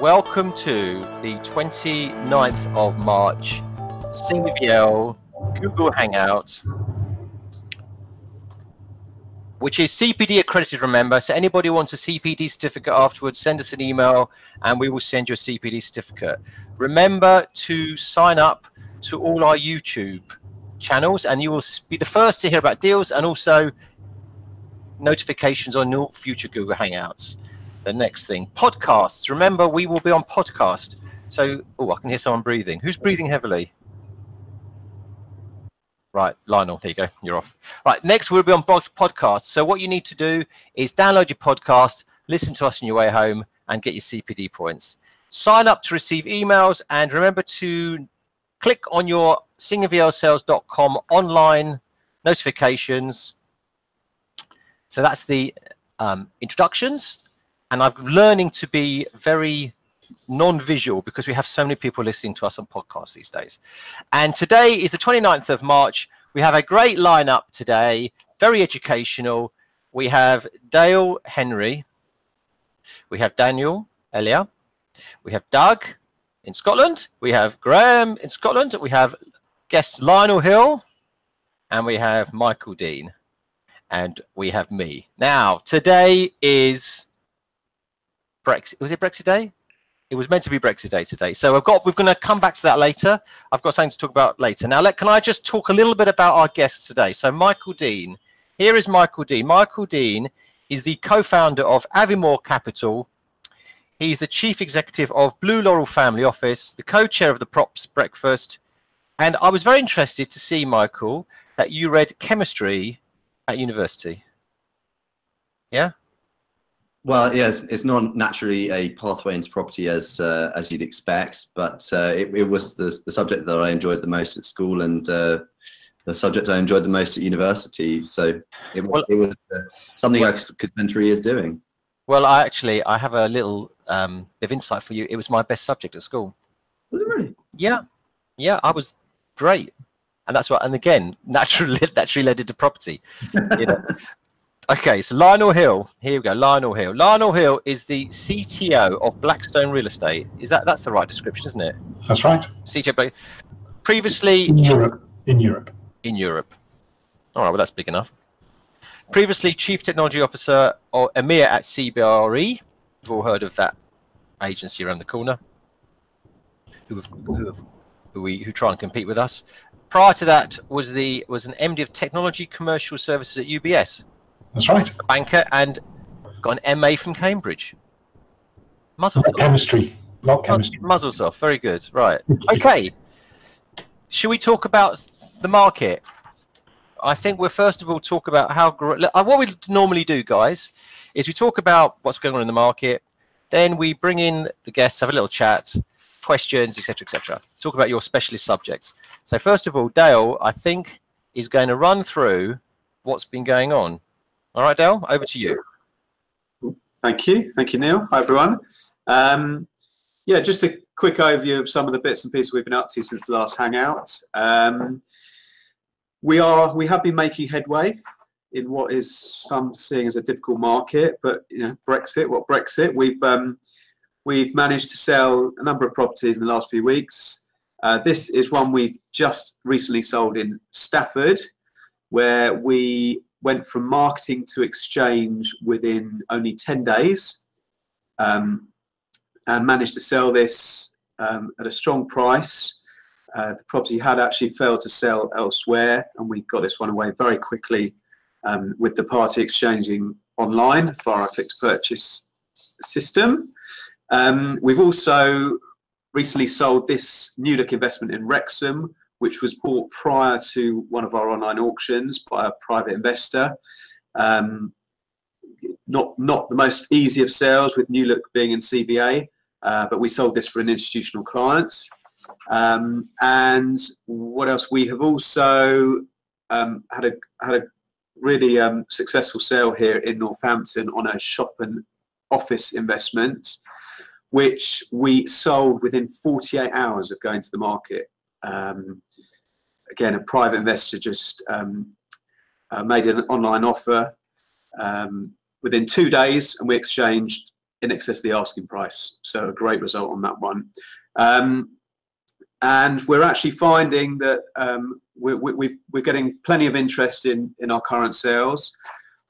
welcome to the 29th of March SingerVielle Google Hangout, which is CPD accredited, remember. So anybody who wants a CPD certificate afterwards, send us an email and we will send you a CPD certificate. Remember to sign up to all our YouTube channels and you will be the first to hear about deals and also notifications on new future Google Hangouts. The next thing, podcasts. Remember, we will be on podcast. So, oh, I can hear someone breathing. Who's breathing heavily? Right, Lionel, there you go. You're off. Right, next we'll be on podcast. So what you need to do is download your podcast, listen to us on your way home, and get your CPD points. Sign up to receive emails, and remember to click on your singvlsales.com online notifications so that's the um, introductions. And I'm learning to be very non-visual because we have so many people listening to us on podcasts these days. And today is the 29th of March. We have a great lineup today, very educational. We have Dale Henry. We have Daniel Elia. We have Doug in Scotland. We have Graham in Scotland. We have guests Lionel Hill. And we have Michael Dean and we have me. Now, today is Brexit. Was it Brexit Day? It was meant to be Brexit Day today. So I've got. We're going to come back to that later. I've got something to talk about later. Now, let, can I just talk a little bit about our guests today? So Michael Dean. Here is Michael Dean. Michael Dean is the co-founder of Avamore Capital. He's the chief executive of Blue Laurel Family Office, the co-chair of the Props Breakfast. And I was very interested to see, Michael, that you read chemistry at university? Yeah. Well, yes, it's not naturally a pathway into property as uh, as you'd expect, but uh, it, it, was the, the subject that I enjoyed the most at school and uh, the subject I enjoyed the most at university. So it, well, it was uh, something well, I could spend three years doing. Well, I actually I have a little um, bit of insight for you. It was my best subject at school. Was it really? Yeah, yeah, I was great and that's what. And again, naturally, naturally led into property. You know. Okay, so Lionel Hill. Here we go. Lionel Hill. Lionel Hill is the CTO of Blackstone Real Estate. Is that that's the right description, isn't it? That's right. CTO. Previously in Europe. In Europe. In Europe. All right. Well, that's big enough. Previously, Chief Technology Officer or EMEA at CBRE. We've all heard of that agency around the corner. Who have, who have who we who try and compete with us prior to that was the was an MD of Technology Commercial Services at UBS. That's right. A banker and got an MA from Cambridge. Muzzle chemistry. Not chemistry. Muzzle off. Very good. Right. Okay. Should we talk about the market? I think we'll first of all talk about how uh, what we normally do, guys, is we talk about what's going on in the market. Then we bring in the guests, have a little chat, questions, etc., etc. Talk about your specialist subjects. So first of all, Dale, I think is going to run through what's been going on. All right, Dale, over to you. Thank you, thank you, Neil. Hi, everyone. Um, yeah, just a quick overview of some of the bits and pieces we've been up to since the last hangout. Um, we are we have been making headway in what is some seeing as a difficult market, but you know, Brexit, what Brexit? We've um, We've managed to sell a number of properties in the last few weeks. Uh, this is one we've just recently sold in Stafford, where we went from marketing to exchange within only 10 days um, and managed to sell this um, at a strong price. Uh, the property had actually failed to sell elsewhere, and we got this one away very quickly um, with the party exchanging online via our fixed purchase system. Um, we've also recently sold this new look investment in Wrexham, which was bought prior to one of our online auctions by a private investor. Um, not not the most easy of sales with new look being in CVA, uh, but we sold this for an institutional client. Um, and what else? We have also um, had a had a really um, successful sale here in Northampton on a shop and office investment which we sold within 48 hours of going to the market. Um, again, a private investor just um, uh, made an online offer um, within two days, and we exchanged in excess of the asking price. So a great result on that one. Um, and we're actually finding that um, we're, we are getting plenty of interest in, in our current sales.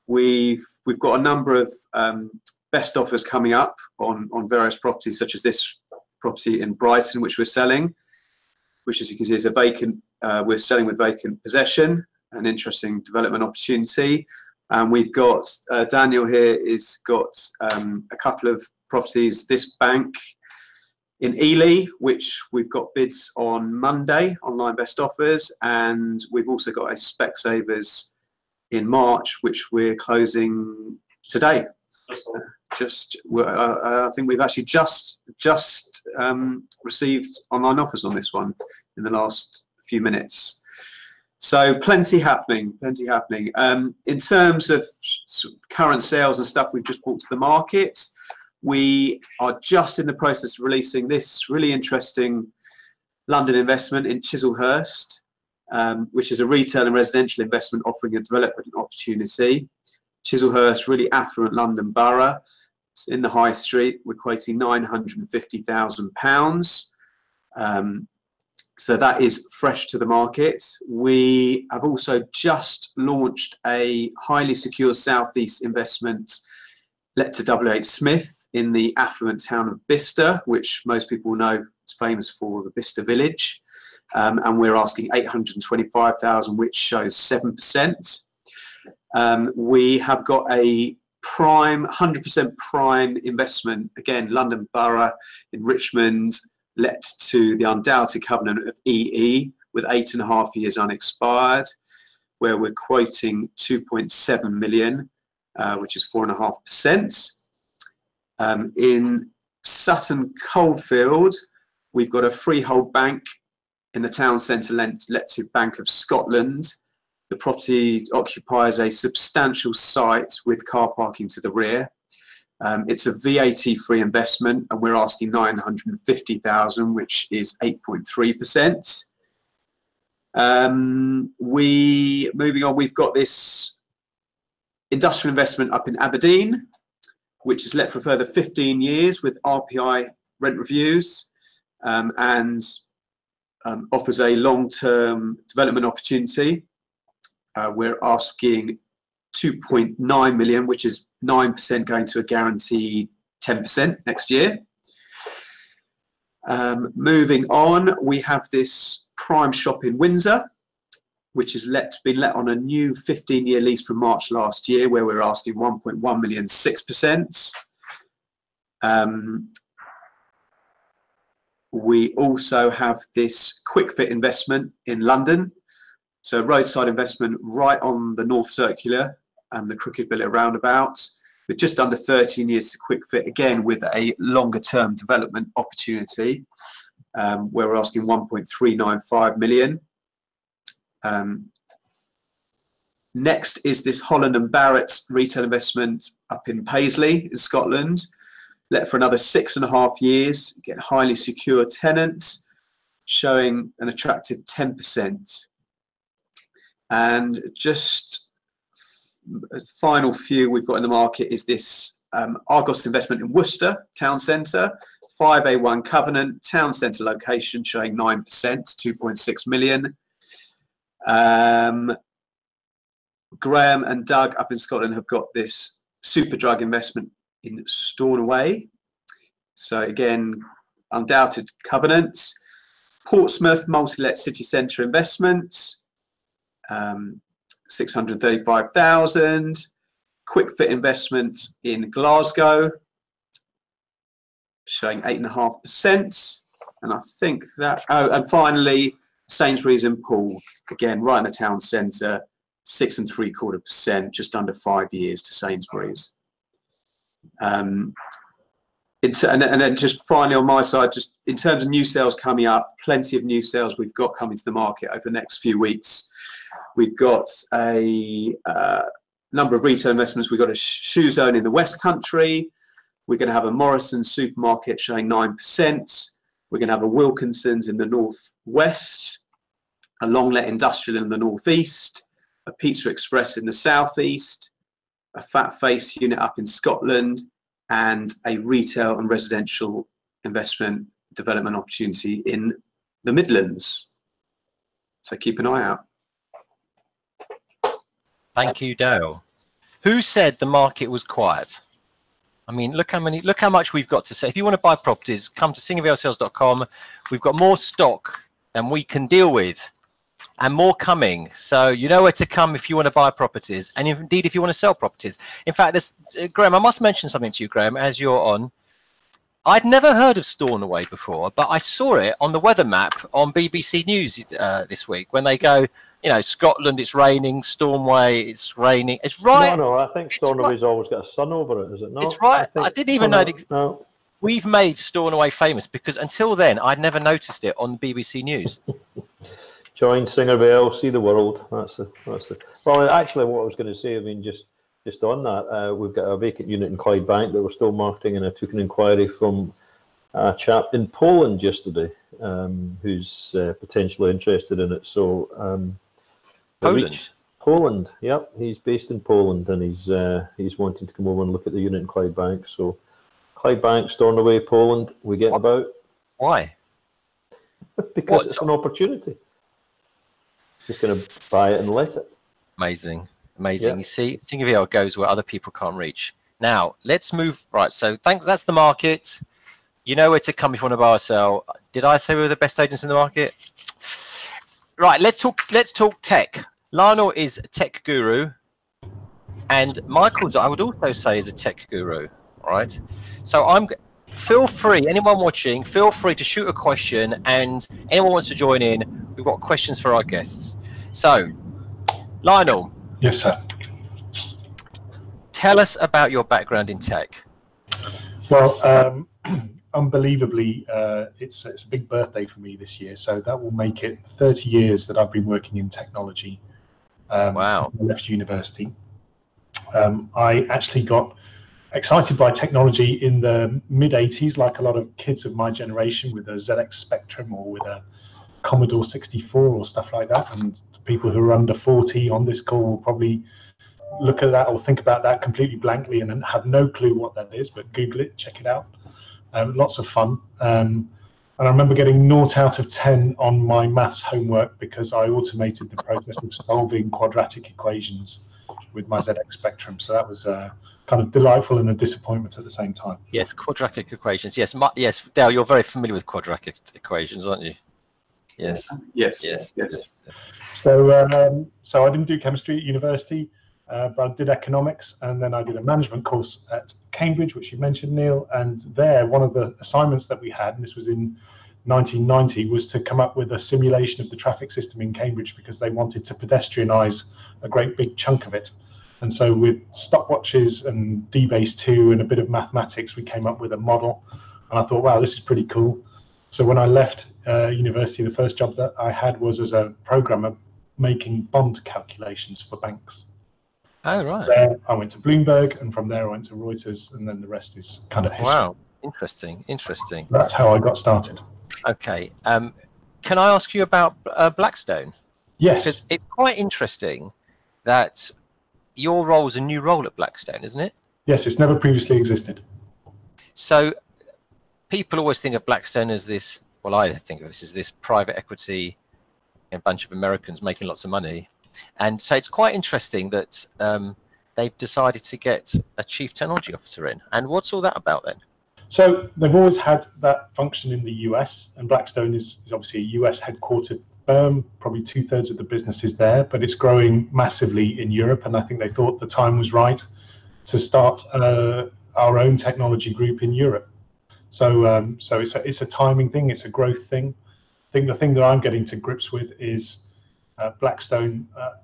We've, we've got a number of um, best offers coming up on, on various properties, such as this property in Brighton, which we're selling, which as you can see is a vacant, uh, we're selling with vacant possession, an interesting development opportunity. And we've got, uh, Daniel here is got um, a couple of properties, this bank in Ely, which we've got bids on Monday, online best offers, and we've also got a Specsavers in March, which we're closing today. Just, uh, I think we've actually just just um, received online offers on this one in the last few minutes. So plenty happening, plenty happening. Um, in terms of, current sales and stuff we've just brought to the market, we are just in the process of releasing this really interesting London investment in Chislehurst, um, which is a retail and residential investment offering a development opportunity. Chislehurst, really affluent London borough. It's in the high street. We're quoting £950,000. Um, so that is fresh to the market. We have also just launched a highly secure Southeast investment let to WH Smith in the affluent town of Bicester, which most people know is famous for the Bicester Village. Um, and we're asking 825,000, which shows 7%. Um, we have got a prime, 100% prime investment, again, London Borough in Richmond, let to the undoubted covenant of EE with eight and a half years unexpired, where we're quoting 2.7 million, uh, which is four and a half percent. Um, in Sutton Coldfield, we've got a freehold bank in the town centre let to Bank of Scotland. The property occupies a substantial site with car parking to the rear. Um, it's a VAT-free investment, and we're asking 950,000, which is 8.3%. Um, we moving on. We've got this industrial investment up in Aberdeen, which is let for further 15 years with RPI rent reviews, um, and um, offers a long-term development opportunity. Uh, we're asking 2.9 million, which is 9% going to a guaranteed 10% next year. Um, moving on, we have this prime shop in Windsor, which has let, been let on a new 15-year lease from March last year, where we're asking 1.1 million, 6%. Um, we also have this Kwik Fit investment in London. So roadside investment right on the North Circular and the Crooked Billet roundabout with just under 13 years to Kwik Fit again with a longer term development opportunity um, where we're asking 1.395 million. Um, next is this Holland and Barrett retail investment up in Paisley in Scotland let for another six and a half years, get highly secure tenants, showing an attractive 10%. And just final few we've got in the market is this um, Argos investment in Worcester Town Centre, 5A1 Covenant, Town Centre location showing 9%, 2.6 million. Um, Graham and Doug up in Scotland have got this Superdrug investment in Stornoway. So again, undoubted covenants. Portsmouth multi-let city centre investments, um, 635,000. Kwik Fit investment in Glasgow, showing 8.5%. And I think that, oh, and finally, Sainsbury's in Poole, again, right in the town centre, six and three quarter percent, just under five years to Sainsbury's. Um, and, and then just finally on my side, just in terms of new sales coming up, plenty of new sales we've got coming to the market over the next few weeks. We've got a uh, number of retail investments. We've got a shoe zone in the West Country. We're going to have a Morrison supermarket showing 9%. We're going to have a Wilkinson's in the Northwest, a Longlet Industrial in the Northeast, a Pizza Express in the Southeast, a fat face unit up in Scotland, and a retail and residential investment development opportunity in the Midlands. So keep an eye out. Thank you, Dale. Who said the market was quiet? I mean, look how many, look how much we've got to say. If you want to buy properties, come to singlevalesales.com. We've got more stock than we can deal with, and more coming. So you know where to come if you want to buy properties, and indeed if you want to sell properties. In fact, this uh, Graham, I must mention something to you, Graham, as you're on. I'd never heard of Stornoway before, but I saw it on the weather map on BBC News uh, this week when they go, you know, Scotland, it's raining, Stornoway, it's raining. It's right. No, no, I think Stornoway's always got a sun over it, is it not? It's right. I, think- didn't even no, know no, that No, we've made Stornoway famous because until then I'd never noticed it on BBC News. join SingerVielle, see the world. That's the, that's the. Well, actually, what I was going to say, I mean, just just on that, uh, we've got a vacant unit in Clydebank that we're still marketing, and I took an inquiry from a chap in Poland yesterday um, who's uh, potentially interested in it. So, um, Poland? reach- Poland, yep, he's based in Poland, and he's uh, he's wanting to come over and look at the unit in Clydebank. So, Clydebank, Stornoway, Poland, we get about Why? because What? it's an opportunity. Just going to buy it and let it. Amazing, amazing. Yeah. You see, SingerVielle goes where other people can't reach. Now let's move. Right. So thanks. That's the market. You know where to come if you want to buy or sell. Did I say we were the best agents in the market? Right. Let's talk. Let's talk tech. Lionel is a tech guru, and Michael's. I would also say is a tech guru. All right. So I'm. Feel free, anyone watching, feel free to shoot a question, and anyone wants to join in. We've got questions for our guests. So, Lionel, Yes, sir. tell us about your background in tech. Well, um, unbelievably, uh, it's it's a big birthday for me this year, so that will make it 30 years that I've been working in technology. Um, Wow. since I left university. Um, I actually got excited by technology in the mid 80s, like a lot of kids of my generation, with a ZX Spectrum or with a Commodore 64 or stuff like that. And people who are under 40 on this call will probably look at that or think about that completely blankly and have no clue what that is, but Google it, check it out. Um, lots of fun. Um, and I remember getting naught out of 10 on my maths homework because I automated the process of solving quadratic equations with my ZX Spectrum. So that was uh, kind of delightful and a disappointment at the same time. Yes, quadratic equations. Yes, my, yes, Dale, you're very familiar with quadratic equations, aren't you? Yes. Yes, Yes. yes. So, um, so I didn't do chemistry at university, uh, but I did economics, and then I did a management course at Cambridge, which you mentioned, Neil. And there, one of the assignments that we had, and this was in 1990, was to come up with a simulation of the traffic system in Cambridge because they wanted to pedestrianise a great big chunk of it. And so, with stopwatches and DBase 2 and a bit of mathematics, we came up with a model. And I thought, wow, this is pretty cool. So when I left uh, university, the first job that I had was as a programmer making bond calculations for banks. Oh, right. There, I went to Bloomberg, and from there I went to Reuters, and then the rest is kind of history. Wow. Interesting. Interesting. That's how I got started. Okay. Um, can I ask you about uh, Blackstone? Yes. Because it's quite interesting that your role is a new role at Blackstone, isn't it? Yes, it's never previously existed. So people always think of Blackstone as this. Well, I think of this as this private equity, a bunch of Americans making lots of money, and so it's quite interesting that um, they've decided to get a chief technology officer in. And what's all that about then? So they've always had that function in the US, and Blackstone is, is obviously a US headquartered firm. Probably two thirds of the business is there, but it's growing massively in Europe. And I think they thought the time was right to start uh, our own technology group in Europe. So, um, so it's a, it's a timing thing, it's a growth thing. I think the thing that I'm getting to grips with is uh, Blackstone, uh,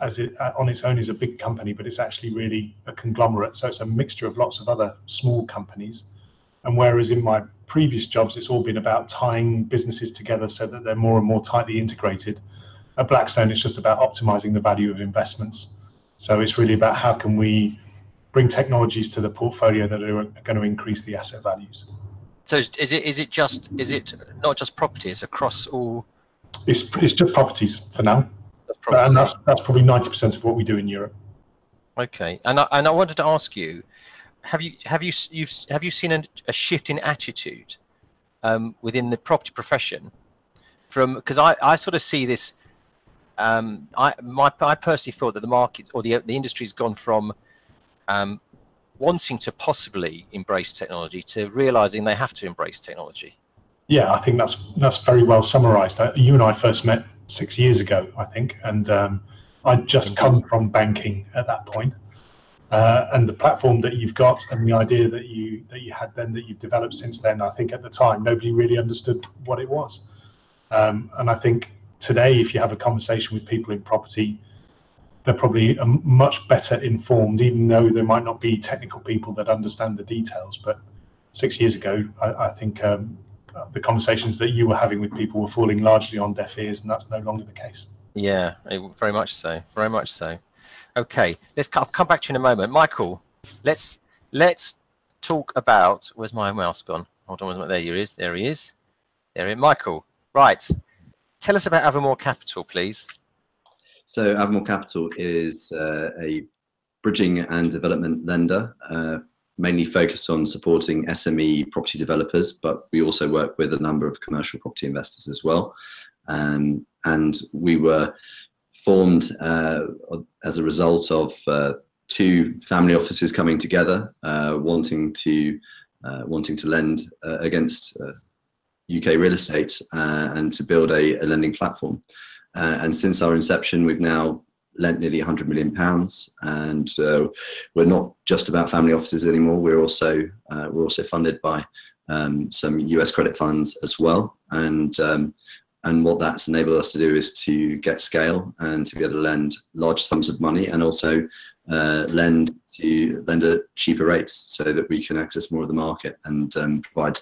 as it uh, on its own, is a big company, but it's actually really a conglomerate. So it's a mixture of lots of other small companies. And whereas in my previous jobs, it's all been about tying businesses together so that they're more and more tightly integrated. At Blackstone, it's just about optimizing the value of investments. So it's really about how can we bring technologies to the portfolio that are going to increase the asset values. So is it is it just is it not just properties across all It's, it's just properties for now, that's and that's, that's probably 90% of what we do in Europe. Okay, and I, and I wanted to ask you, have you have you you've have you seen a, a shift in attitude um, within the property profession? From because I, I sort of see this um, I my I personally thought that the market or the the industry's gone from um, wanting to possibly embrace technology to realizing they have to embrace technology. Yeah, I think that's that's very well summarised. Uh, you and I first met six years ago, I think, and um, I'd just Indeed. come from banking at that point. Uh, and the platform that you've got and the idea that you that you had then that you've developed since then, I think at the time nobody really understood what it was. Um, and I think today, if you have a conversation with people in property, they're probably much better informed, even though there might not be technical people that understand the details. But six years ago, I, I think um, the conversations that you were having with people were falling largely on deaf ears, and that's no longer the case. Yeah, very much so. Very much so. Okay, let's. I'll come back to you in a moment, Michael. Let's let's talk about. Where's my mouse gone? Hold on, there he is. There he is. There he is. Michael. Right. Tell us about Avamore Capital, please. So Avamore Capital is uh, a bridging and development lender, uh, mainly focused on supporting SME property developers, but we also work with a number of commercial property investors as well. Um, and we were formed uh, as a result of uh, two family offices coming together, uh, wanting to uh, wanting to lend against UK real estate and to build a, a lending platform. And since our inception, we've now lent nearly 100 million pounds, and we're not just about family offices anymore. We're also we're also funded by um, some US credit funds as well, and um, and what that's enabled us to do is to get scale and to be able to lend large sums of money and also uh, lend to lend at cheaper rates so that we can access more of the market and um, provide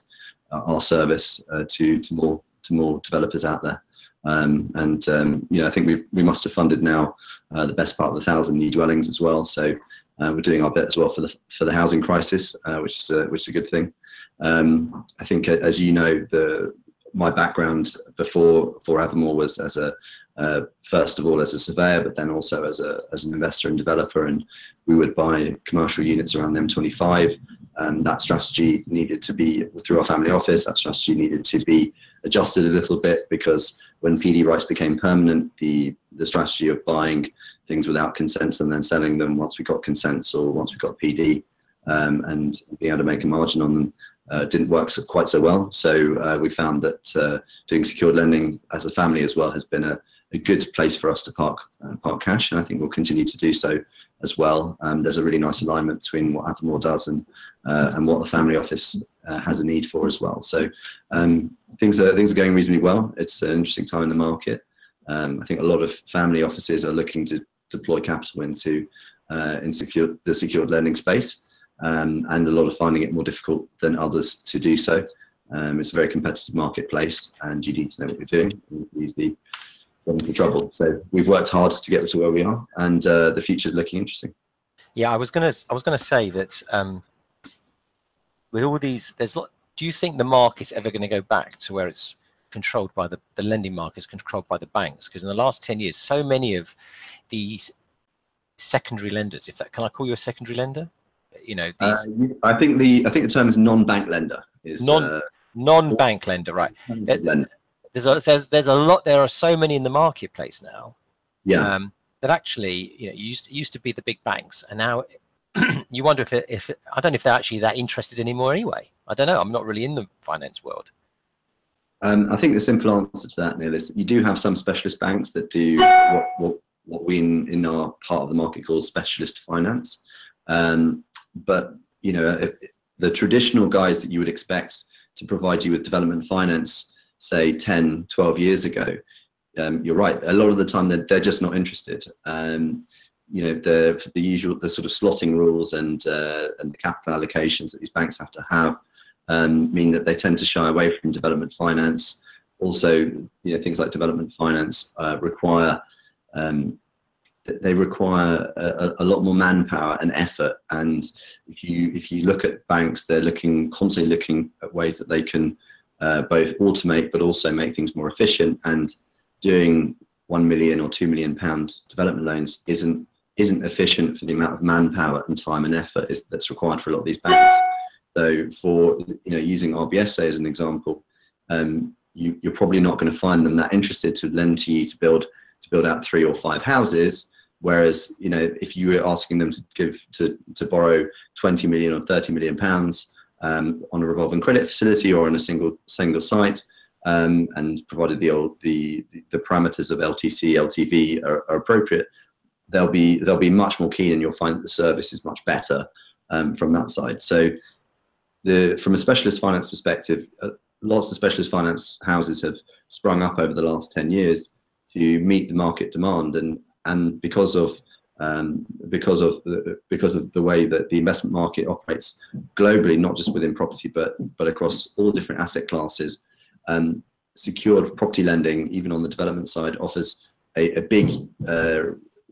uh, our service uh, to to more to more developers out there. Um, and um, you know, I think we've we must have funded now uh, the best part of a thousand new dwellings as well. So uh, we're doing our bit as well for the for the housing crisis, uh, which is a, which is a good thing. Um, I think, as you know, the my background before for Avamore was as a uh, first of all as a surveyor, but then also as a as an investor and developer, and we would buy commercial units around M25. And that strategy needed to be through our family office. That strategy needed to be adjusted a little bit because when PD rights became permanent, the the strategy of buying things without consent and then selling them once we got consents or once we got PD um, and being able to make a margin on them uh, didn't work so, quite so well. So uh, we found that uh, doing secured lending as a family as well has been a, a good place for us to park uh, park cash, and I think we'll continue to do so as well. Um, there's a really nice alignment between what Avamore does and uh, and what the family office uh, has a need for as well. So um, things are things are going reasonably well. It's an interesting time in the market. Um, I think a lot of family offices are looking to deploy capital into in secure, the secured lending space um, and a lot of finding it more difficult than others to do so. Um, it's a very competitive marketplace, and you need to know what you're doing. Easily get into trouble. So we've worked hard to get to where we are, and uh, the future is looking interesting. Yeah, I was gonna, I was gonna say that um, with all these, there's. A lot do you think the market's ever going to go back to where it's controlled by the the lending market is controlled by the banks? Because in the last ten years, so many of these secondary lenders, if that can I call you a secondary lender? you know uh, these... uh, i think the i think the term is non-bank lender is non uh, non-bank lender right lender. there's a, there's there's a lot there are so many in the marketplace now yeah um, that actually you know used used to be the big banks and now you wonder if it, if it, i don't know if they're actually that interested anymore anyway i don't know i'm not really in the finance world um, I think the simple answer to that, Neil, is you do have some specialist banks that do what, what, what we in, in our part of the market call specialist finance. Um, but you know, the traditional guys that you would expect to provide you with development finance, say 10, 12 years ago, um, you're right. A lot of the time, they're, they're just not interested. Um, you know, the the usual the sort of slotting rules and uh, and the capital allocations that these banks have to have um, mean that they tend to shy away from development finance. Also, you know, things like development finance uh, require um, they require a, a, lot more manpower and effort. And if you if you look at banks, they're looking constantly looking at ways that they can uh, both automate but also make things more efficient. And doing one million or two million pound development loans isn't isn't efficient for the amount of manpower and time and effort is, that's required for a lot of these banks. So for you know using RBSA as an example, um, you, you're probably not going to find them that interested to lend to you to build to build out three or five houses. Whereas you know if you were asking them to give to to borrow 20 million or 30 million pounds um, on a revolving credit facility or on a single single site, um, and provided the old the the parameters of LTC LTV are, are, appropriate, they'll be they'll be much more keen, and you'll find that the service is much better um, from that side. So the from a specialist finance perspective, uh, lots of specialist finance houses have sprung up over the last 10 years to meet the market demand and and because of um, because of the, because of the way that the investment market operates globally, not just within property, but but across all different asset classes. Um, secured property lending, even on the development side, offers a, a big uh,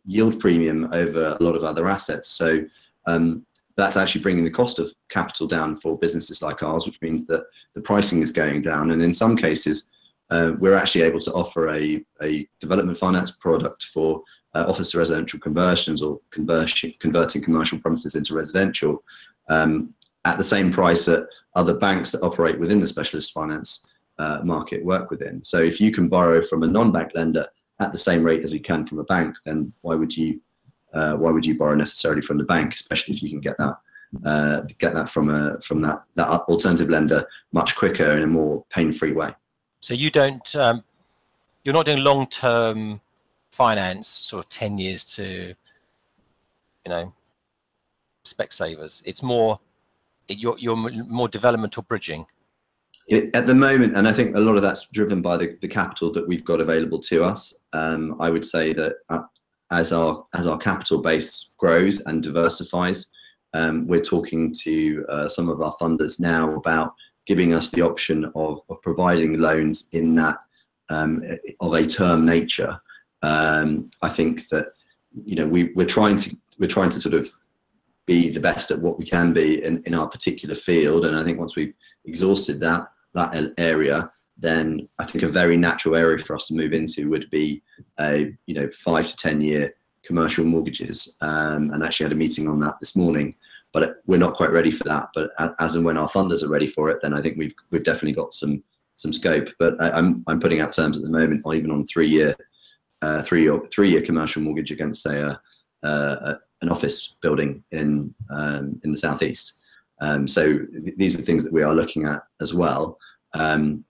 yield premium over a lot of other assets. So um, that's actually bringing the cost of capital down for businesses like ours, which means that the pricing is going down. And in some cases, uh, we're actually able to offer a, a development finance product for uh, office to residential conversions or conversion, converting commercial premises into residential um, at the same price that other banks that operate within the specialist finance uh, market work within. So if you can borrow from a non-bank lender at the same rate as you can from a bank, then why would you uh, why would you borrow necessarily from the bank, especially if you can get that uh, get that from a from that that alternative lender much quicker in a more pain-free way. So you don't um, you're not doing long-term finance, sort of ten years to you know Specsavers. It's more you're you're more developmental bridging. At the moment, and I think a lot of that's driven by the, the capital that we've got available to us. Um, I would say that uh, as our as our capital base grows and diversifies, um, we're talking to uh, some of our funders now about giving us the option of, of providing loans in that um, of a term nature. Um, I think that you know we, we're trying to we're trying to sort of be the best at what we can be in, in our particular field, and I think once we've exhausted that that area, then I think a very natural area for us to move into would be a you know five to ten year commercial mortgages. Um, and actually had a meeting on that this morning, but we're not quite ready for that. But as and when our funders are ready for it, then I think we've we've definitely got some some scope. But I, am I'm, I'm putting out terms at the moment, even on three year uh, three year three year commercial mortgage against say a, a, a an office building in um, in the southeast. Um, so th- these are things that we are looking at as well. Um,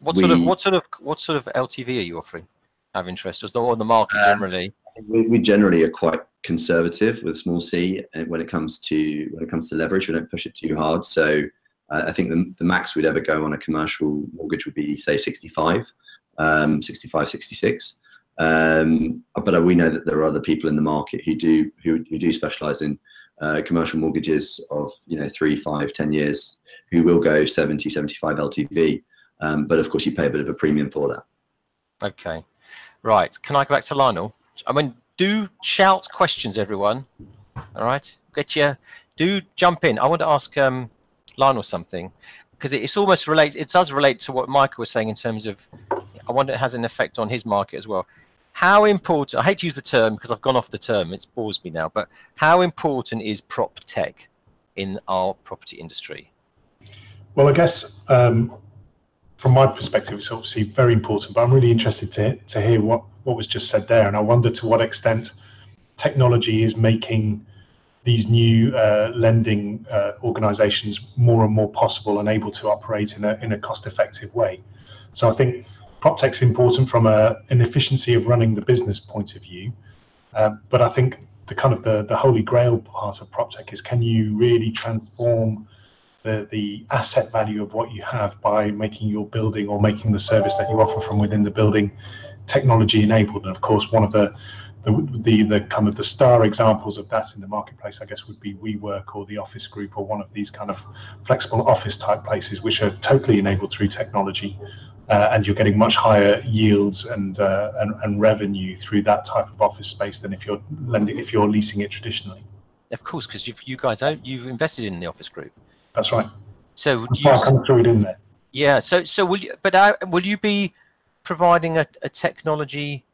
what sort of what sort of what sort of LTV are you offering? Have interest, or on the market uh, generally? We, we, generally are quite conservative with small c when it comes to when it comes to leverage. We don't push it too hard. So uh, I think the, the max we'd ever go on a commercial mortgage would be say 65, um, 65, 66. Um, but we know that there are other people in the market who do who, who do specialize in uh, commercial mortgages of you know three, five, ten years who will go 70, 75 LTV. Um, but of course, you pay a bit of a premium for that. Okay, right. Can I go back to Lionel? I mean, do shout questions, everyone. All right, get your Do jump in. I want to ask um, Lionel something because it's almost related. It does relate to what Michael was saying in terms of. I wonder it has an effect on his market as well. How important? I hate to use the term because I've gone off the term. It's bores me now. But how important is prop tech in our property industry? Well, I guess um, from my perspective, it's obviously very important, but I'm really interested to, to hear what, what was just said there. And I wonder to what extent technology is making these new uh, lending uh, organizations more and more possible and able to operate in a, in a cost effective way. So I think PropTech's important from a, an efficiency of running the business point of view. Uh, but I think the kind of the, the holy grail part of PropTech is can you really transform the, the asset value of what you have by making your building or making the service that you offer from within the building technology enabled. And of course, one of the the, the, the kind of the star examples of that in the marketplace, I guess, would be WeWork or the Office Group or one of these kind of flexible office type places, which are totally enabled through technology, and you're getting much higher yields and, uh, and and revenue through that type of office space than if you're lending if you're leasing it traditionally. Of course, because you you guys you've invested in the Office Group. That's right. So do you, through it in there. Yeah. So so will you? But uh, will you be providing a, a technology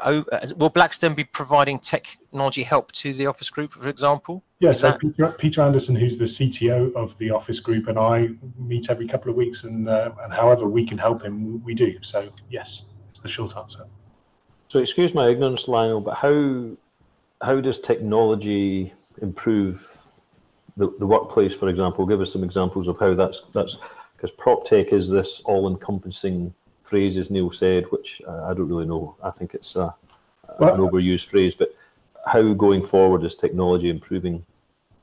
uh, will Blackstone be providing technology help to the office group, for example? Yeah, so that- Peter, Peter Anderson, who's the CTO of the office group, and I meet every couple of weeks, and uh, and however we can help him, we do. So yes, it's the short answer. So excuse my ignorance, Lionel, but how how does technology improve the, the workplace, for example? Give us some examples of how that's that's because prop tech is this all-encompassing phrase, as Neil said, which uh, I don't really know. I think it's a, Well- an overused phrase, but how going forward is technology improving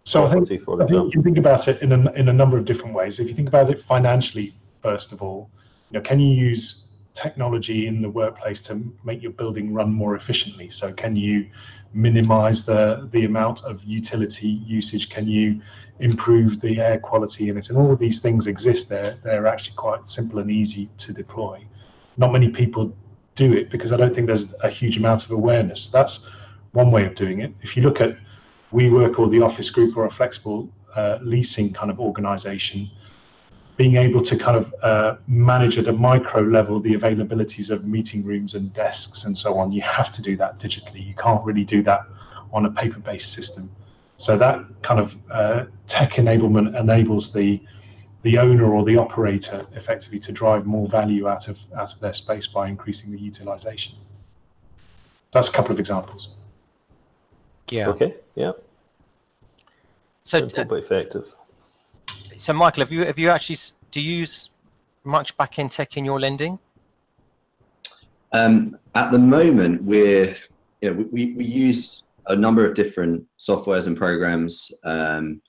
So I think for I think you can think about it in a, in a number of different ways. If you think about it financially, first of all, you know, can you use technology in the workplace to make your building run more efficiently? So can you minimize the the amount of utility usage? Can you improve the air quality in it? And all of these things exist there. They're actually quite simple and easy to deploy. Not many people do it because I don't think there's a huge amount of awareness. That's one way of doing it. If you look at WeWork or the office group or a flexible uh, leasing kind of organization, being able to kind of uh, manage at a micro level the availabilities of meeting rooms and desks and so on, you have to do that digitally. You can't really do that on a paper based system. So that kind of uh, tech enablement enables the the owner or the operator effectively to drive more value out of out of their space by increasing the utilization. That's a couple of examples. Yeah. Okay, yeah, So, simple but effective. so Michael, have you have you actually do you use much back end tech in your lending? Um, at the moment, we're you know, we, we use a number of different softwares and programs um,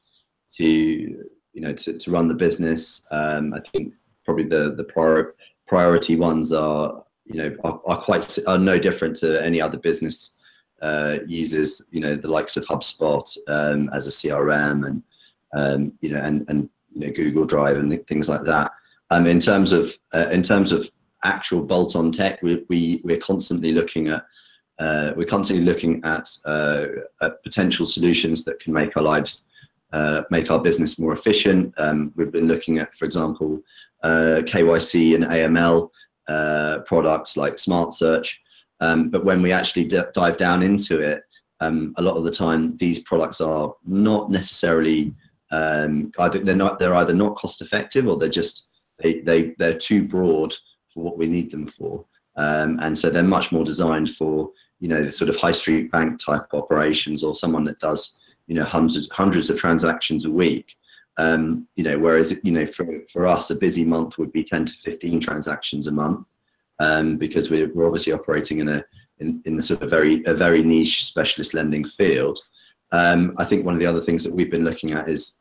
to you know to, to run the business. Um, I think probably the the prior, priority ones are you know are, are quite are no different to any other business uh, uses. You know the likes of HubSpot um, as a CRM and um, you know and and you know Google Drive and things like that. Um, in terms of uh, in terms of actual bolt-on tech, we, we we're constantly looking at uh, we're constantly looking at, uh, at potential solutions that can make our lives uh, make our business more efficient. Um, we've been looking at, for example, uh, KYC and AML products like Smart Search. Um, but when we actually dive down into it, um, a lot of the time these products are not necessarily um, either they're not they're either not cost effective or they're just they, they they're too broad for what we need them for. Um, and so they're much more designed for you know sort of high street bank type operations or someone that does you know hundreds hundreds of transactions a week. Um, you know, whereas you know for for us a busy month would be 10 to 15 transactions a month um, because we're, we're obviously operating in a in, in sort of very a very niche specialist lending field. Um, I think one of the other things that we've been looking at is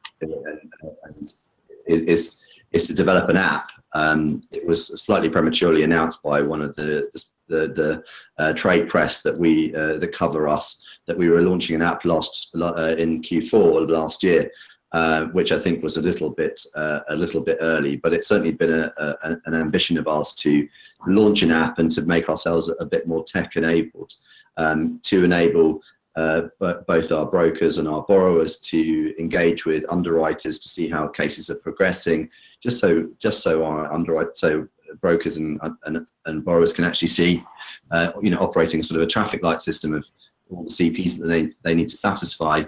is, is is to develop an app. Um, it was slightly prematurely announced by one of the the, the uh, trade press that we uh, that cover us that we were launching an app last uh, in Q4 last year, uh, which I think was a little bit uh, a little bit early, but it's certainly been a, a, an ambition of ours to launch an app and to make ourselves a bit more tech enabled um, to enable uh, both our brokers and our borrowers to engage with underwriters to see how cases are progressing, just so just so our underwrite so brokers and and, and borrowers can actually see, uh, you know, operating sort of a traffic light system of all the CPs that they, they need to satisfy,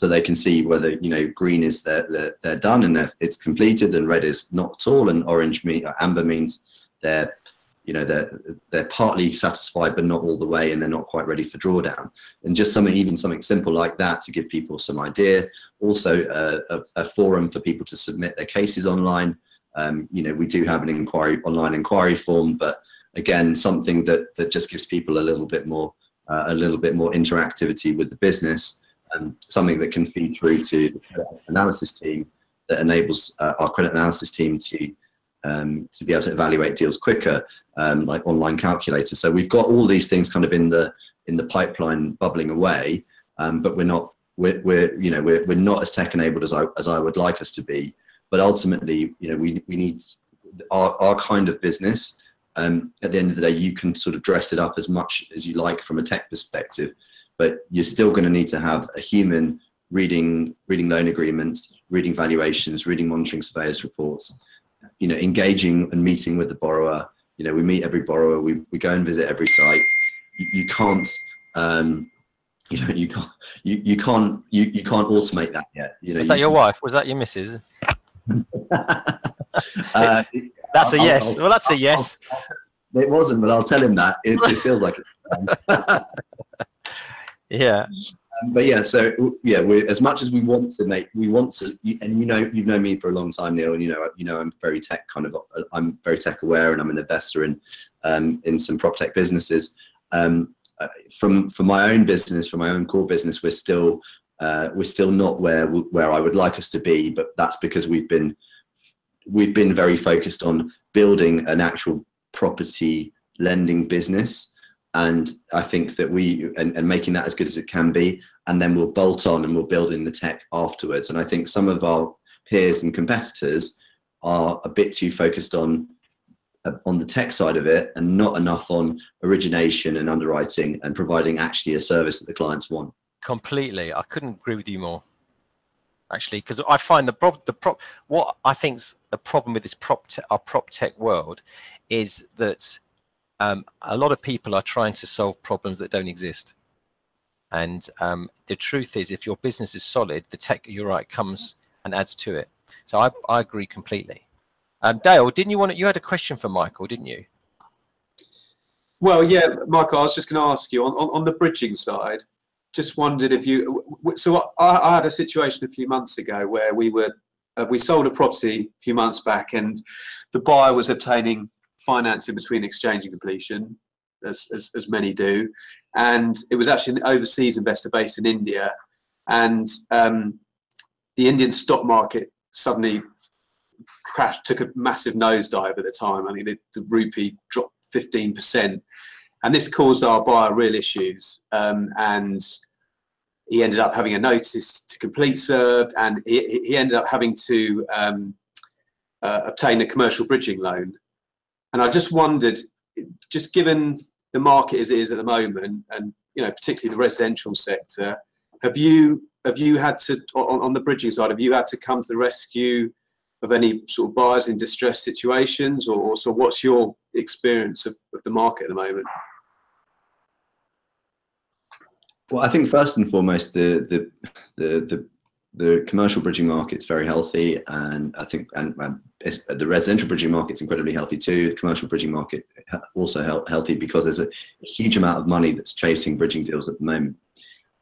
so they can see whether you know green is they're they're, done and it's completed, and red is not at all, and orange mean amber means they're you know they're they're partly satisfied but not all the way and they're not quite ready for drawdown. And just something even something simple like that to give people some idea. Also uh, a, a, forum for people to submit their cases online. Um, you know we do have an inquiry online inquiry form but again something that that just gives people a little bit more uh, a little bit more interactivity with the business and something that can feed through to the credit analysis team that enables uh, our credit analysis team to um, to be able to evaluate deals quicker um, like online calculators. So we've got all these things kind of in the in the pipeline bubbling away, um, but we're not we're, we're you know we're, we're not as tech enabled as I as I would like us to be. But ultimately, you know, we we need our our kind of business. Um, at the end of the day, you can sort of dress it up as much as you like from a tech perspective, but you're still going to need to have a human reading reading loan agreements, reading valuations, reading monitoring surveyors reports, you know, engaging and meeting with the borrower you know we meet every borrower we, we go and visit every site you, you can't um, you know you can't you, you can't you, you can't automate that yet. You know, you that your wife? Was that your missus? uh, That's a I'll- yes. I'll- Well, that's a I'll- yes. it wasn't, but I'll tell him that. It, it feels like it. Yeah. Um, but yeah, so yeah, we as much as we want to make, we want to, and you know, you've known me for a long time, Neil, and you know, you know, I'm very tech kind of, I'm very tech aware, and I'm an investor in, um, in some prop tech businesses. Um, uh, from from my own business, from my own core business, we're still, uh, we're still not where where I would like us to be, but that's because we've been, we've been very focused on building an actual property lending business and I think that we and, and making that as good as it can be, and then we'll bolt on and we'll build in the tech afterwards. And I think some of our peers and competitors are a bit too focused on uh, on the tech side of it and not enough on origination and underwriting and providing actually a service that the clients want. completely i couldn't agree with you more actually because i find the prob the prop what i think's the problem with this prop te- our prop tech world is that um, a lot of people are trying to solve problems that don't exist and um, the truth is if your business is solid the tech you're right comes and adds to it so i, I agree completely um, dale didn't you want to, you had a question for michael didn't you Well, yeah, Michael, I was just going to ask you on, on, on the bridging side. Just wondered if you. So I, I had a situation a few months ago where we were uh, we sold a property a few months back, and the buyer was obtaining financing between exchange and completion, as, as as many do, and it was actually an overseas investor based in India, and um, the Indian stock market suddenly crashed, took a massive nosedive at the time. I think the, the rupee dropped 15%. And this caused our buyer real issues. Um, and he ended up having a notice to complete served, and he, he- ended up having to um, uh, obtain a commercial bridging loan. And I just wondered, just given the market as it is at the moment, and you know, particularly the residential sector, have you have you had to on, on the bridging side, have you had to come to the rescue of any sort of buyers in distressed situations, or, or so what's your experience of, of the market at the moment? Well, I think first and foremost, the the the the, the commercial bridging market's very healthy, and I think and, and the residential bridging market's incredibly healthy too. The commercial bridging market also healthy because there's a, huge amount of money that's chasing bridging deals at the moment.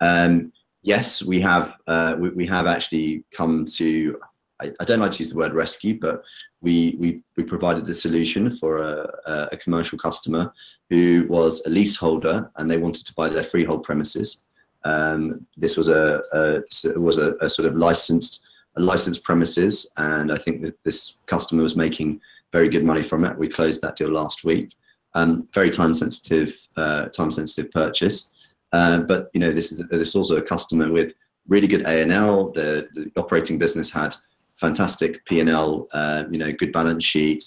Um, yes, we have uh, we, we have actually come to. I, I don't like to use the word rescue, but we we we provided a solution for a, a commercial customer who was a leaseholder and they wanted to buy their freehold premises. Um, this was a, a was a, a sort of licensed licensed premises, and I think that this customer was making very good money from it. We closed that deal last week. Um, very time sensitive uh, time sensitive purchase, uh, but you know this is this is also a customer with really good A and L. The, the operating business had fantastic P and L, uh, you know, good balance sheet,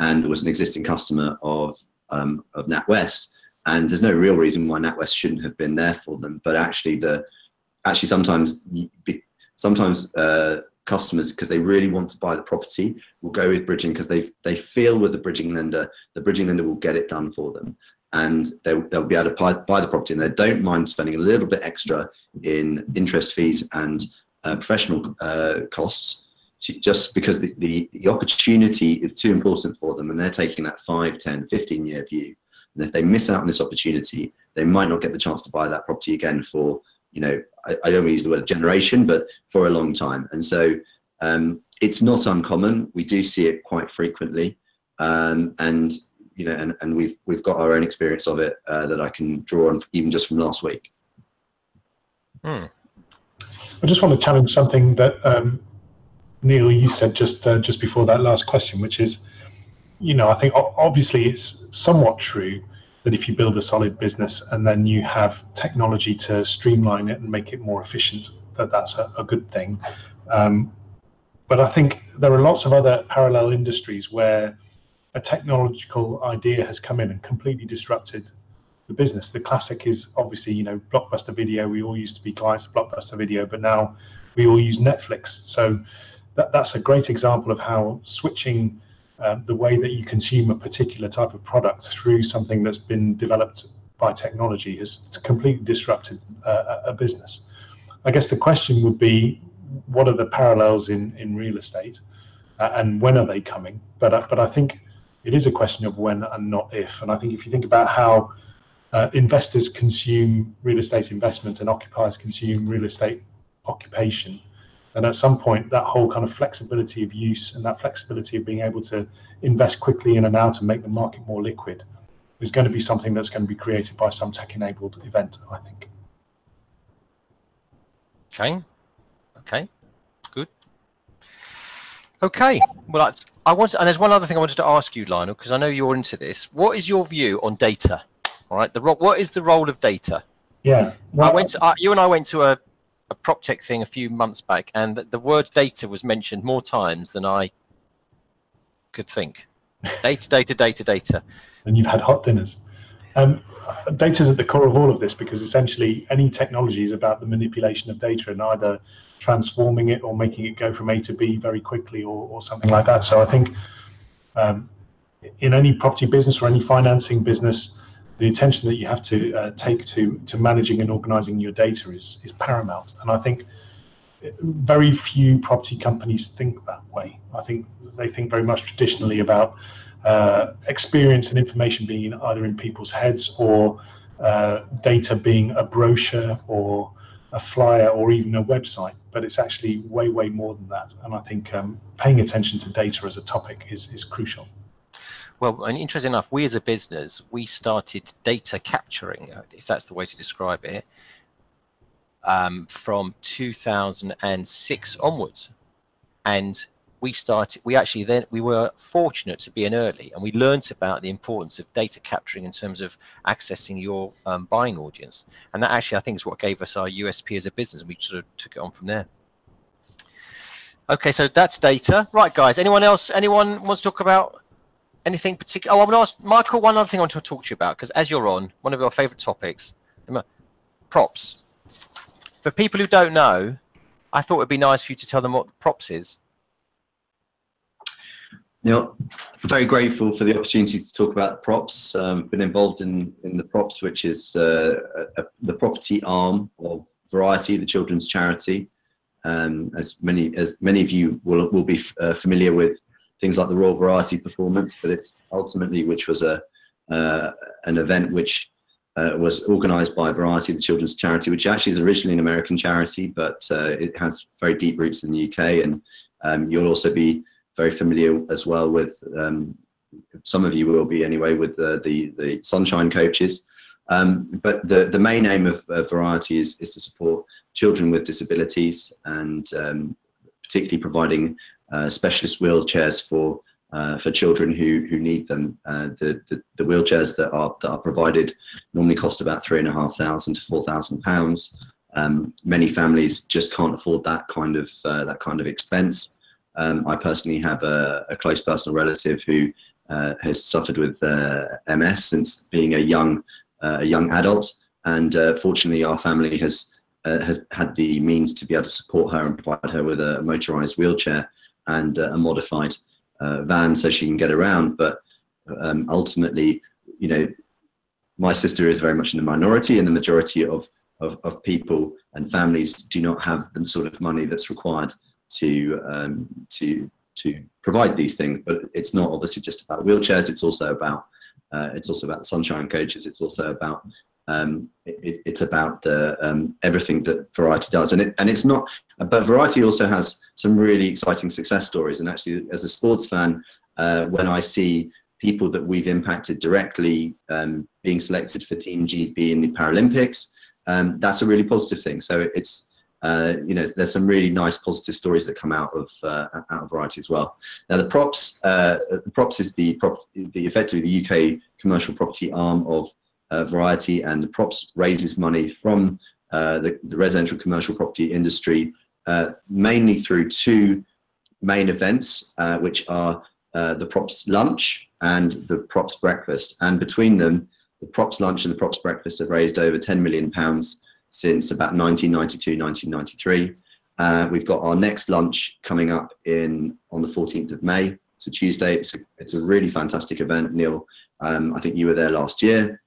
and was an existing customer of um, of NatWest. And there's no real reason why NatWest shouldn't have been there for them. But actually, the actually sometimes sometimes uh, customers because they really want to buy the property will go with bridging because they they feel with the bridging lender the bridging lender will get it done for them and they'll, they'll be able to buy, buy the property and they don't mind spending a little bit extra in interest fees and uh, professional uh, costs just because the, the, the opportunity is too important for them and they're taking that 5 10 15 year view and if they miss out on this opportunity they might not get the chance to buy that property again for you know i, I don't want to use the word generation but for a long time. And so um, it's not uncommon. We do see it quite frequently. Um, and you know and, and we've we've got our own experience of it uh, that i can draw on even just from last week. Hmm. I just want to challenge something that um, Neil you said just uh, just before that last question, which is, you know, I think obviously it's somewhat true that if you build a solid business and then you have technology to streamline it and make it more efficient, that that's a, a good thing. Um, but I think there are lots of other parallel industries where a technological idea has come in and completely disrupted the business. The classic is obviously, you know, Blockbuster Video. We all used to be clients of Blockbuster Video, but now we all use Netflix. So that, that's a great example of how switching um, the way that you consume a particular type of product through something that's been developed by technology has completely disrupted uh, a business. I guess the question would be, what are the parallels in, in real estate, uh, and when are they coming? But uh, but I think it is a question of when and not if. And I think if you think about how uh, investors consume real estate investment and occupiers consume real estate occupation, and at some point that whole kind of flexibility of use and that flexibility of being able to invest quickly in and out and make the market more liquid is going to be something that's going to be created by some tech-enabled event, I think. Okay. Okay. Good. Okay. Well, that's, I want, to, and there's one other thing I wanted to ask you, Lionel, because I know you're into this. What is your view on data? All right. The what is the role of data? Yeah. Well, I went. To, uh, you and I went to a, a prop tech thing a few months back, and the word data was mentioned more times than I could think. Data, data, data, data. And you've had hot dinners. Um, data is at the core of all of this because essentially any technology is about the manipulation of data and either transforming it or making it go from A to B very quickly or, or something like that. So I think um, in any property business or any financing business, the attention that you have to uh, take to to managing and organizing your data is is paramount. And I think very few property companies think that way. I think they think very much traditionally about uh, experience and information being either in people's heads or uh, data being a brochure or a flyer or even a website. But it's actually way, way more than that. And I think um, paying attention to data as a topic is, is crucial. Well, and interesting enough, we as a business, we started data capturing, if that's the way to describe it, um, from 2006 onwards. And we started, we actually then, we were fortunate to be in early and we learned about the importance of data capturing in terms of accessing your um, buying audience. And that actually, I think, is what gave us our USP as a business. And we sort of took it on from there. Okay, so that's data. Right, guys, anyone else, anyone wants to talk about anything particular? Oh, I to ask Michael one other thing I want to talk to you about because as you're on, one of your favorite topics, props for people who don't know, I thought it'd be nice for you to tell them what props is. Neil, very grateful for the opportunity to talk about props. Um, been involved in in the props, which is uh, a, a, the property arm of Variety, the children's charity. Um, as many as many of you will will be uh, familiar with things like the Royal Variety performance, but it's ultimately which was a uh, an event which uh, was organised by Variety, the children's charity, which actually is originally an American charity, but uh, it has very deep roots in the UK. And um, you'll also be very familiar as well with um, some of you will be anyway with the the, the Sunshine Coaches. Um, but the the main aim of, of, Variety is is to support children with disabilities and um, particularly providing uh, specialist wheelchairs for uh, for children who who need them. Uh, the, the, the wheelchairs that are that are provided normally cost about three and a half thousand to four thousand pounds. Um, many families just can't afford that kind of uh, that kind of expense. Um, I personally have a, a, close personal relative who uh, has suffered with uh, MS since being a young uh, a young adult, and fortunately, our family has has had the means to be able to support her and provide her with a motorized wheelchair and a modified uh, van so she can get around. But um, ultimately, you know, my sister is very much in the minority, and the majority of, of, of people and families do not have the sort of money that's required to um, to to provide these things. But it's not obviously just about wheelchairs. It's also about uh, it's also about sunshine coaches. It's also about um, it, it's about the, um, everything that Variety does, and it, and it's not. But Variety also has some really exciting success stories. And actually, as a sports fan, uh, when I see people that we've impacted directly um, being selected for Team GB in the Paralympics, um, that's a really positive thing. So it's uh, you know, there's some really nice positive stories that come out of uh, out of Variety as well. Now, the props, uh, the props is the prop, the effectively the UK commercial property arm of uh, variety, and the props raises money from uh, the, the, residential commercial property industry uh, mainly through two main events, uh, which are uh, the props lunch and the props breakfast. And between them, the props lunch and the props breakfast have raised over 10 million pounds since about 1992, 1993. Uh, we've got our next lunch coming up in on the 14th of May. It's a Tuesday. It's a, it's a really fantastic event, Neil. Um, I think you were there last year.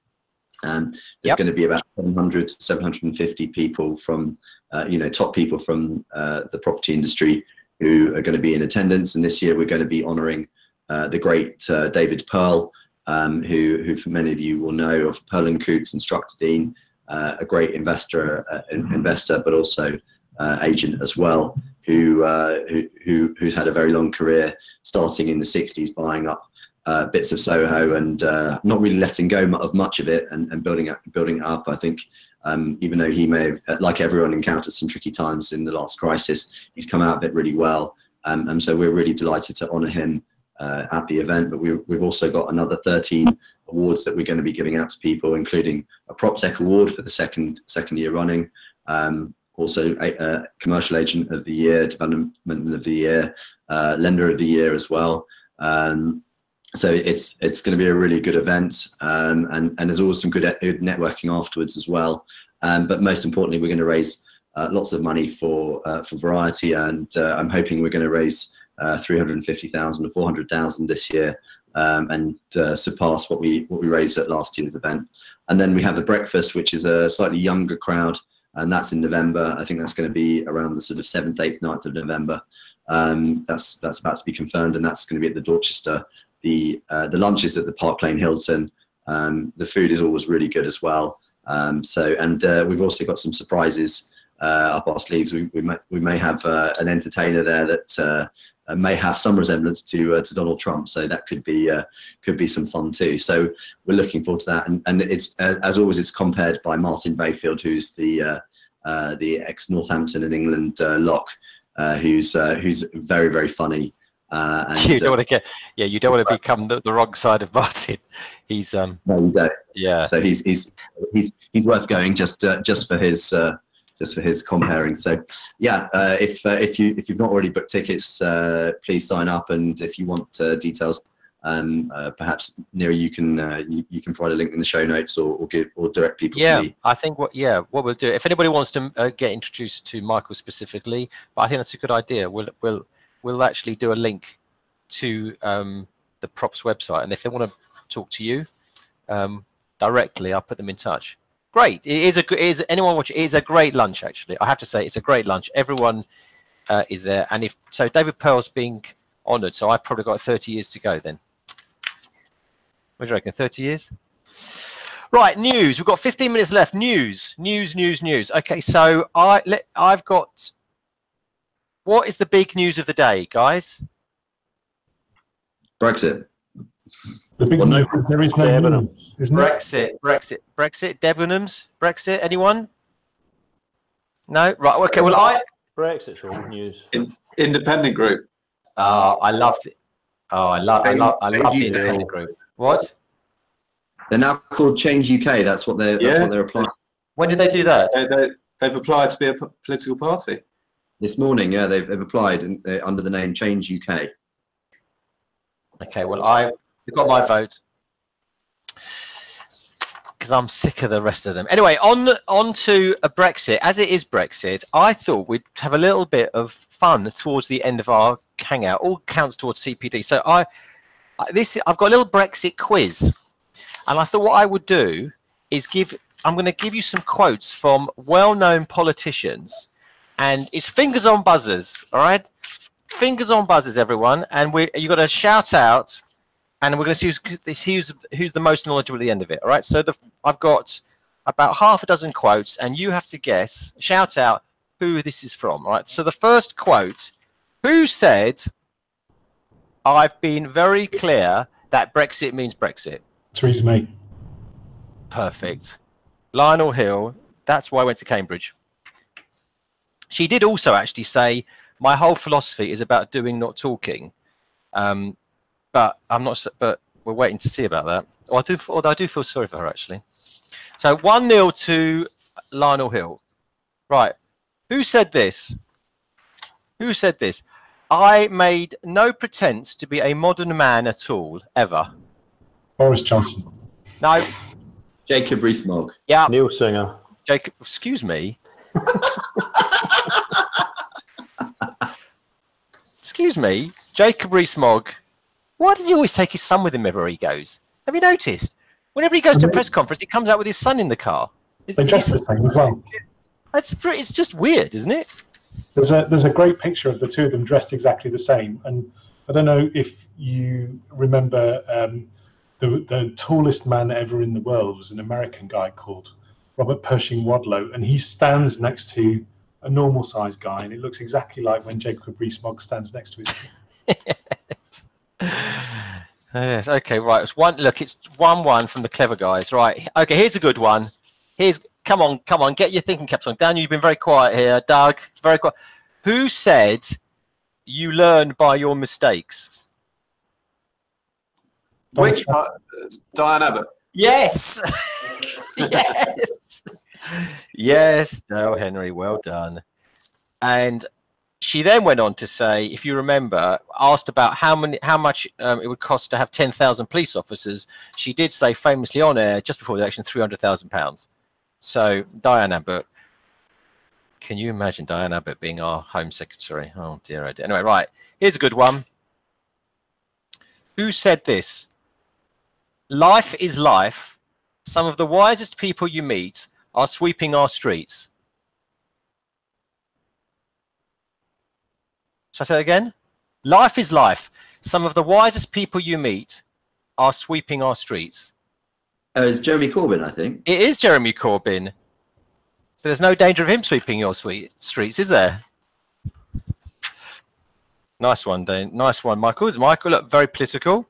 Um, there's Yep. going to be about 700, to 750 people from, uh, you know, top people from uh, the property industry who are going to be in attendance. And this year we're going to be honouring uh, the great uh, David Pearl, um, who, who for many of you will know of Pearl and Coutts and Dean, uh, a great investor, uh, in- investor, but also uh, agent as well, who, uh, who, who who's had a very long career, starting in the 60s, buying up uh, bits of Soho and uh, not really letting go of much of it and, and building it building up. I think um, even though he may have, uh, like everyone, encountered some tricky times in the last crisis, he's come out of it really well. Um, and so we're really delighted to honour him uh, at the event. But we, we've also got another 13 awards that we're going to be giving out to people, including a PropTech award for the second second year running. Um, also, a, a commercial agent of the year, development of the year, uh, lender of the year as well. Um, so it's it's going to be a really good event, um, and and there's always some good, networking afterwards as well. Um, but most importantly, we're going to raise uh, lots of money for uh, for Variety, and uh, I'm hoping we're going to raise uh, 350,000 or 400,000 this year, um, and uh, surpass what we what we raised at last year's event. And then we have the breakfast, which is a slightly younger crowd, and that's in November. I think that's going to be around the sort of seventh, eighth, 9th of November. Um, that's that's about to be confirmed, and that's going to be at the Dorchester the uh, the lunches at the Park Lane Hilton. Um, the food is always really good as well. Um, so and uh, we've also got some surprises uh, up our sleeves. We, we may we may have uh, an entertainer there that uh, may have some resemblance to uh, to Donald Trump. So that could be uh, could be some fun too. So we're looking forward to that. And and it's as always it's compared by Martin Bayfield, who's the the ex Northampton and England lock, who's who's very very funny. Uh, and, you uh, don't want to get yeah you don't want to become the, the wrong side of martin he's um no, you don't. yeah So he's he's he's he's worth going just uh, just for his uh, just for his comparing. So yeah, uh, if uh, if you if you've not already booked tickets, uh, please sign up. And if you want uh, details, um, uh, perhaps Neil, you can uh, you, you can provide a link in the show notes or, or give or direct people yeah to me. i think what yeah what we'll do if anybody wants to uh, get introduced to michael specifically but i think that's a good idea we'll we'll we'll actually do a link to um the props website and if they want to talk to you um directly i'll put them in touch great it is a good is anyone watch it is a great lunch actually i have to say it's a great lunch everyone uh, is there and if so david pearl's being honored so i've probably got 30 years to go then what do you reckon 30 years Right, news. We've got 15 minutes left. News, news, news, news. Okay, so I let I've got. What is the big news of the day, guys? Brexit. The big Well, no, news there is no Debenhams. news, isn't it? Brexit, Brexit, Brexit. Debenhams, Brexit. Anyone? No. Right. Okay. Well, I. Brexit's old news. Independent group. Oh, I loved it. Oh, I love. I love. I love do the independent that. group. What? They're now called Change UK. That's what they're that's Yeah. what they're applying When did they do that? They, they, they've applied to be a p- political party. This morning. Yeah, they've, they've applied in, uh, under the name Change UK. Okay. Well, I they got my vote because I'm sick of the rest of them. Anyway, on on to a Brexit. As it is Brexit, I thought we'd have a little bit of fun towards the end of our hangout. All counts towards CPD. So I- this I've got a little Brexit quiz, and I thought what I would do is give. I'm going to give you some quotes from well-known politicians, and it's fingers on buzzers. All right, fingers on buzzers, everyone, and we you got to shout out and we're going to see who's, who's who's the most knowledgeable at the end of it. All right. So the I've got about half a dozen quotes, and you have to guess, shout out who this is from. All right. So the first quote: Who said, "I've been very clear that Brexit means Brexit." Theresa May. Perfect. Lionel Hill. That's why I went to Cambridge. She did also actually say, "My whole philosophy is about doing, not talking." Um, but I'm not. But we're waiting to see about that. Oh, I do. Although I do feel sorry for her actually. So one 0 to Lionel Hill. Right. Who said this? Who said this? I made no pretense to be a modern man at all, ever. Boris Johnson. No. Jacob Rees-Mogg. Yeah. Neil Singer. Jacob, excuse me. excuse me, Jacob Rees-Mogg. Why does he always take his son with him wherever he goes? Have you noticed? Whenever he goes to a press conference, he comes out with his son in the car. Is- They dress the same as well. It's, it's just weird, isn't it? There's a there's a great picture of the two of them dressed exactly the same, and I don't know if you remember um, the the tallest man ever in the world was an American guy called Robert Pershing Wadlow, and he stands next to a normal sized guy, and it looks exactly like when Jacob Rees-Mogg stands next to his. Yes. Okay. Right. It's one. Look, it's one-one from the clever guys. Right. Okay. Here's a good one. Here's. Come on. Come on. Get your thinking caps on. Daniel, you've been very quiet here. Doug, very quiet. Who said you learn by your mistakes? Which uh, Diane Abbott? Yes. yes. Yes. Dale Henry. Well done. And she then went on to say, if you remember, asked about how many, how much um, it would cost to have ten thousand police officers. She did say famously on air just before the election, three hundred thousand pounds. So Diane Abbott, can you imagine Diane Abbott being our Home Secretary? Oh dear, oh dear. Anyway, right. Here's a good one. Who said this? Life is life. Some of the wisest people you meet are sweeping our streets. Shall I say that again? Life is life. Some of the wisest people you meet are sweeping our streets. Oh, it's Jeremy Corbyn, I think. It is Jeremy Corbyn. So there's no danger of him sweeping your sweet streets, is there? Nice one, Dane. Nice one, Michael. Michael look very political.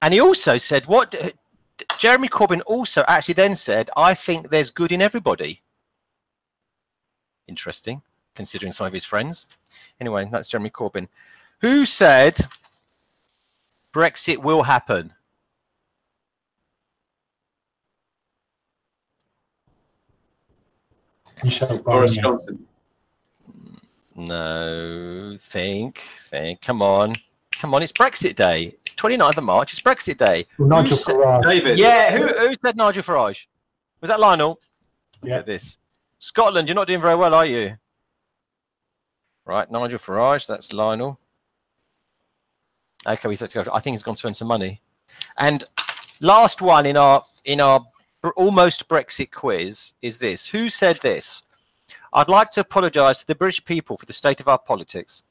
And he also said, what Jeremy Corbyn also actually then said, I think there's good in everybody. Interesting, considering some of his friends. Anyway, that's Jeremy Corbyn. Who said Brexit will happen? Boris Johnson. No, think, think. Come on, come on. It's Brexit Day. It's 29th of March. It's Brexit Day. Well, Nigel Who said- Farage. David. Yeah, who, who said Nigel Farage? Was that Lionel? Look Yeah. at this. Scotland, you're not doing very well, are you? Right, Nigel Farage. That's Lionel. Okay, we said to go. I think he's gone to earn some money. And last one in our in our almost Brexit quiz is this: Who said this? I'd like to apologise to the British people for the state of our politics.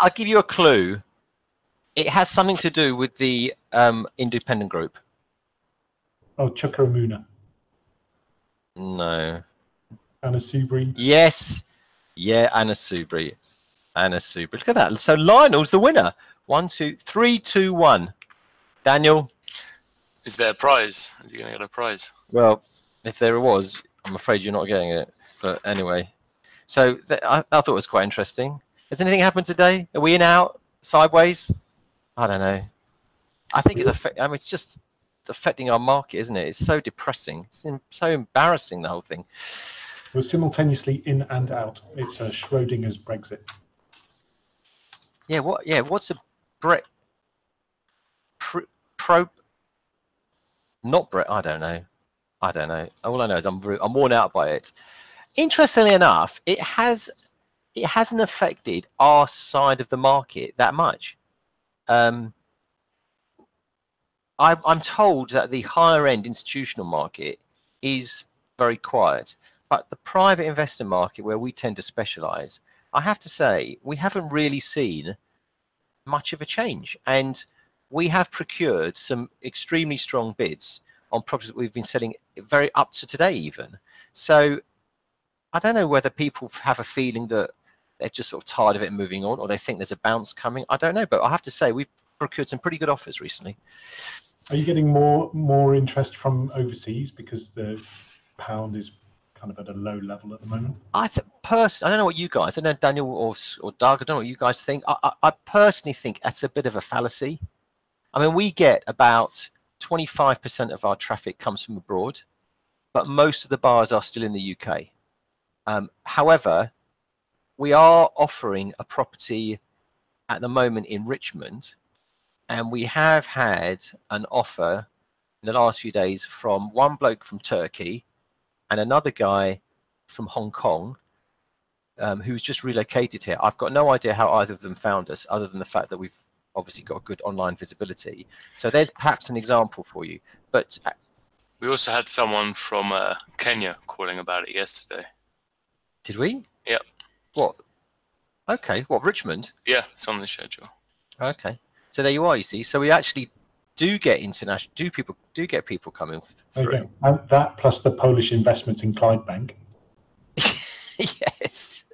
I'll give you a clue. It has something to do with the um, independent group. Oh, Chuka Umunna. No. Anna Soubry. Yes. Yeah, Anna Soubry. Anna Soubry. Look at that. So Lionel's the winner. One, two, three, two, one. Daniel. Is there a prize? Are you going to get a prize? Well, if there was, I'm afraid you're not getting it. But anyway, so th- I, I thought it was quite interesting. Has anything happened today? Are we in out sideways? I don't know. I think it's affect. I mean, it's just affecting our market, isn't it? It's so depressing. It's em- so embarrassing the whole thing. We're simultaneously in and out. It's a Schrodinger's Brexit. Yeah. What? Yeah. What's a Brett? Pro, pro. Not Brett. I don't know. I don't know. All I know is I'm I'm worn out by it. Interestingly enough, it has it hasn't affected our side of the market that much. Um, I, I'm told that the higher end institutional market is very quiet, but the private investor market, where we tend to specialize, I have to say, we haven't really seen much of a change. And we have procured some extremely strong bids on properties that we've been selling very up to today, even. So I don't know whether people have a feeling that they're just sort of tired of it and moving on, or they think there's a bounce coming. I don't know, but I have to say we've procured some pretty good offers recently. Are you getting more more interest from overseas because the pound is kind of at a low level at the moment? I th- pers- I don't know what you guys, I don't know Daniel or S- or Doug, I don't know what you guys think. I, I, I personally think that's a bit of a fallacy. I mean, we get about 25% of our traffic comes from abroad, but most of the bars are still in the UK. Um, however, we are offering a property at the moment in Richmond, and we have had an offer in the last few days from one bloke from Turkey and another guy from Hong Kong um, who's just relocated here. I've got no idea how either of them found us, other than the fact that we've obviously got good online visibility. So there's perhaps an example for you. But uh, We also had someone from uh, Kenya calling about it yesterday. did we? Yep. What? Okay. What Richmond? Yeah, it's on the schedule. Okay. So there you are. You see. So we actually do get international. Do people do get people coming through? go. And that plus the Polish investment in Clydebank. yes,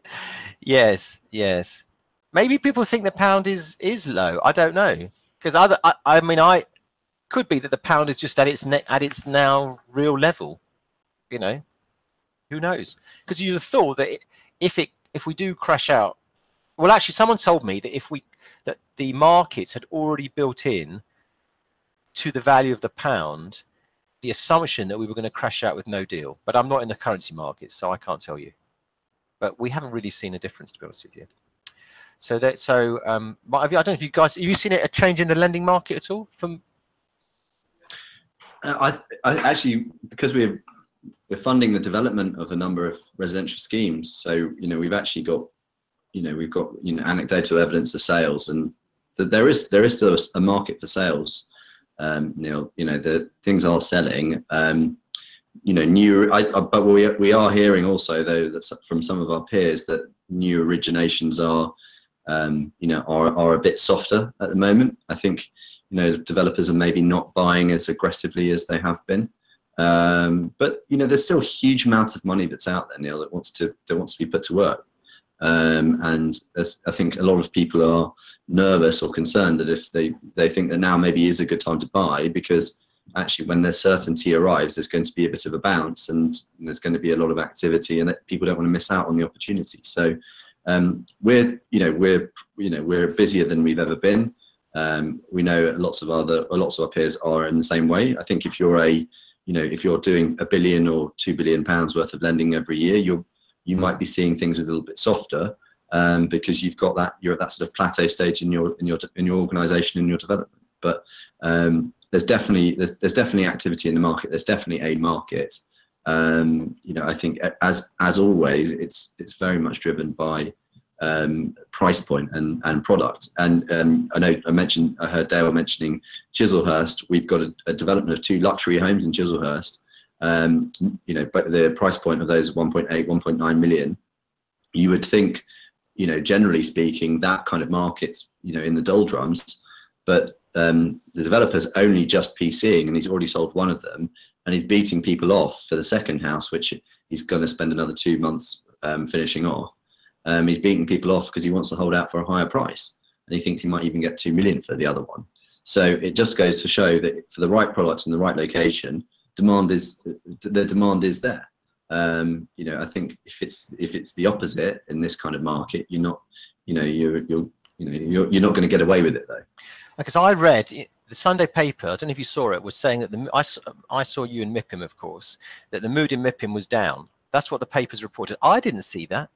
yes, yes. Maybe people think the pound is is low. I don't know because other. I, I mean, I could be that the pound is just at its ne- at its now real level. You know, who knows? Because you'd have thought that it, if it if we do crash out, well, actually, someone told me that if we that the markets had already built in to the value of the pound the assumption that we were going to crash out with no deal. But I'm not in the currency markets, so I can't tell you but we haven't really seen a difference to be honest with you. So that so um, you, I don't know if you guys have you seen it a change in the lending market at all from Uh, I, I actually because we're we're funding the development of a number of residential schemes. So you know we've actually got you know we've got you know anecdotal evidence of sales, and th- there is there is still a market for sales. Um, Neil, you know the things are selling. Um, you know new, I, I, but we we are hearing also though that from some of our peers that new originations are um, you know are are a bit softer at the moment. I think you know developers are maybe not buying as aggressively as they have been um, but you know there's still huge amount of money that's out there neil that wants to that wants to be put to work. Um, and there's, i think a lot of people are nervous or concerned that if they they think that now maybe is a good time to buy because actually when their certainty arrives there's going to be a bit of a bounce and there's going to be a lot of activity and people don't want to miss out on the opportunity. So um, we're you know we're you know we're busier than we've ever been. Um, we know lots of other lots of our peers are in the same way. I think if you're a you know if you're doing a billion or two billion pounds worth of lending every year, you're you might be seeing things a little bit softer um, because you've got that you're at that sort of plateau stage in your in your in your organisation in your development. But um, there's definitely there's there's definitely activity in the market. There's definitely a market. Um, you know, I think as as always, it's it's very much driven by um, price point and, and product. And um, I know I mentioned, I heard Dale mentioning Chislehurst. We've got a, a development of two luxury homes in Chislehurst. Um, you know, but the price point of those is 1.8, 1.9 million. You would think, you know, generally speaking, that kind of market's, you know, in the doldrums. But um, the developer's only just PCing and he's already sold one of them and he's beating people off for the second house, which he's going to spend another two months um, finishing off. Um, he's beating people off because he wants to hold out for a higher price, and he thinks he might even get two million for the other one. So it just goes to show that for the right products in the right location, demand is the demand is there. Um, you know, I think if it's if it's the opposite in this kind of market, you're not, you know, you're you're you know you're, you're not going to get away with it though. because I read the Sunday paper. I don't know if you saw it. Was saying that the I saw you in MIPIM, of course, that the mood in MIPIM was down. That's what the papers reported. I didn't see that.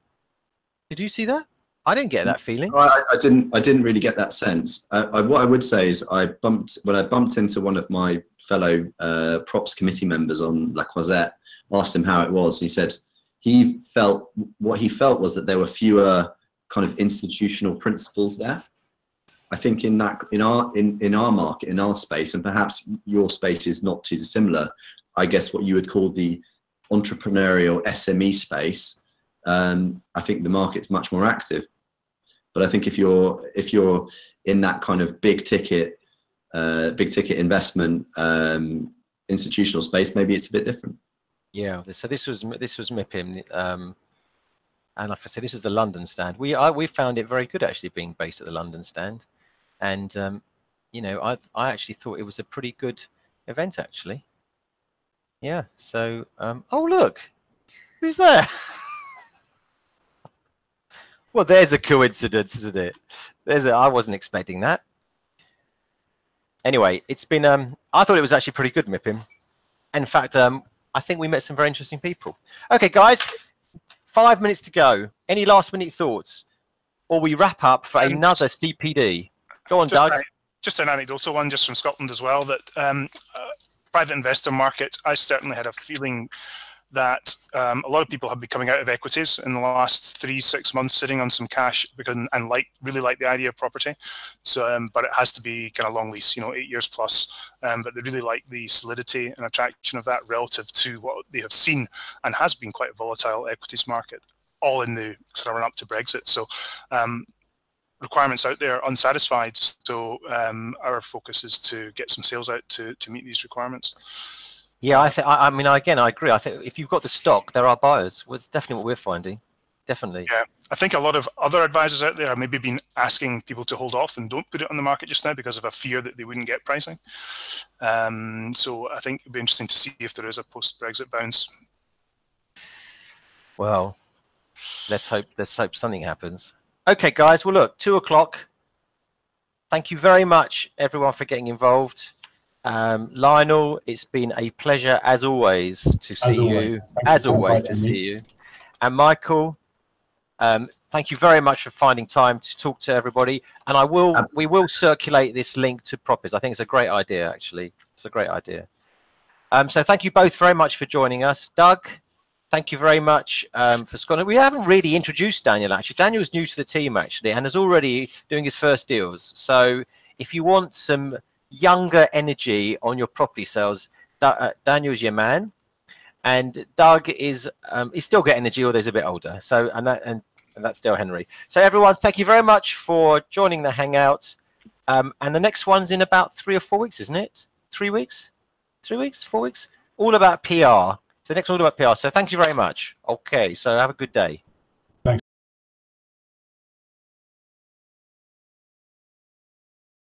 Did you see that? I didn't get that feeling. I, I didn't. I didn't really get that sense. I, I, what I would say is, I bumped when I bumped into one of my fellow uh, props committee members on La Croisette. Asked him how it was. And he said he felt what he felt was that there were fewer kind of institutional principals there. I think in that in our in in our market in our space, and perhaps your space is not too dissimilar. I guess what you would call the entrepreneurial SME space. Um, I think the market's much more active but I think if you're if you're in that kind of big ticket, uh, big ticket investment um, institutional space, maybe it's a bit different. Yeah. So this was this was MIPIM, um, and like I said, this is the London stand. We I, we found it very good actually being based at the London stand, and um, you know I I actually thought it was a pretty good event actually. Yeah. So um, oh look, who's there? well, there's a coincidence, isn't it? There's a, I wasn't expecting that. Anyway, it's been um, I thought it was actually pretty good, MIPIM. In fact, um, I think we met some very interesting people. Okay, guys, five minutes to go. Any last minute thoughts? Or we wrap up for Um, another CPD. Go on, just, Doug. a- just an anecdotal one, just from Scotland as well. That um, uh, private investor market, I certainly had a feeling that um, a lot of people have been coming out of equities in the last three, six months, sitting on some cash because and like really like the idea of property. So, um, but it has to be kind of long lease, you know, eight years plus. Um, but they really like the solidity and attraction of that relative to what they have seen and has been quite a volatile equities market, all in the sort of run up to Brexit. So. Um, requirements out there are unsatisfied so um, our focus is to get some sales out to, to meet these requirements Yeah, I think. I, I mean, again, I agree. I think if you've got the stock, there are buyers. Well, it's definitely what we're finding. Definitely. Yeah, I think a lot of other advisors out there have maybe been asking people to hold off and don't put it on the market just now because of a fear that they wouldn't get pricing. Um, so I think it'd be interesting to see if there is a post-Brexit bounce. Well, let's hope. Let's hope something happens. Okay, guys. Well, look, two o'clock. Thank you very much, everyone, for getting involved. Um, Lionel, it's been a pleasure as always to see always. you. As always to see you. And Michael, um, thank you very much for finding time to talk to everybody. And I will, we will circulate this link to Propis. I think it's a great idea. Actually, it's a great idea. Um, so thank you both very much for joining us, Doug. Thank you very much um, for Scotland. We haven't really introduced Daniel actually. Daniel's new to the team actually, and is already doing his first deals. So if you want some younger energy on your property sales, Da- uh, Daniel's your man, and Doug is um, he's still got energy, although he's a bit older. So and that and, and that's Dale Henry. So everyone, thank you very much for joining the hangout. Um, and the next one's in about three or four weeks, isn't it? Three weeks, three weeks, four weeks. All about PR. The next one all about PR. So thank you very much. Okay, so have a good day.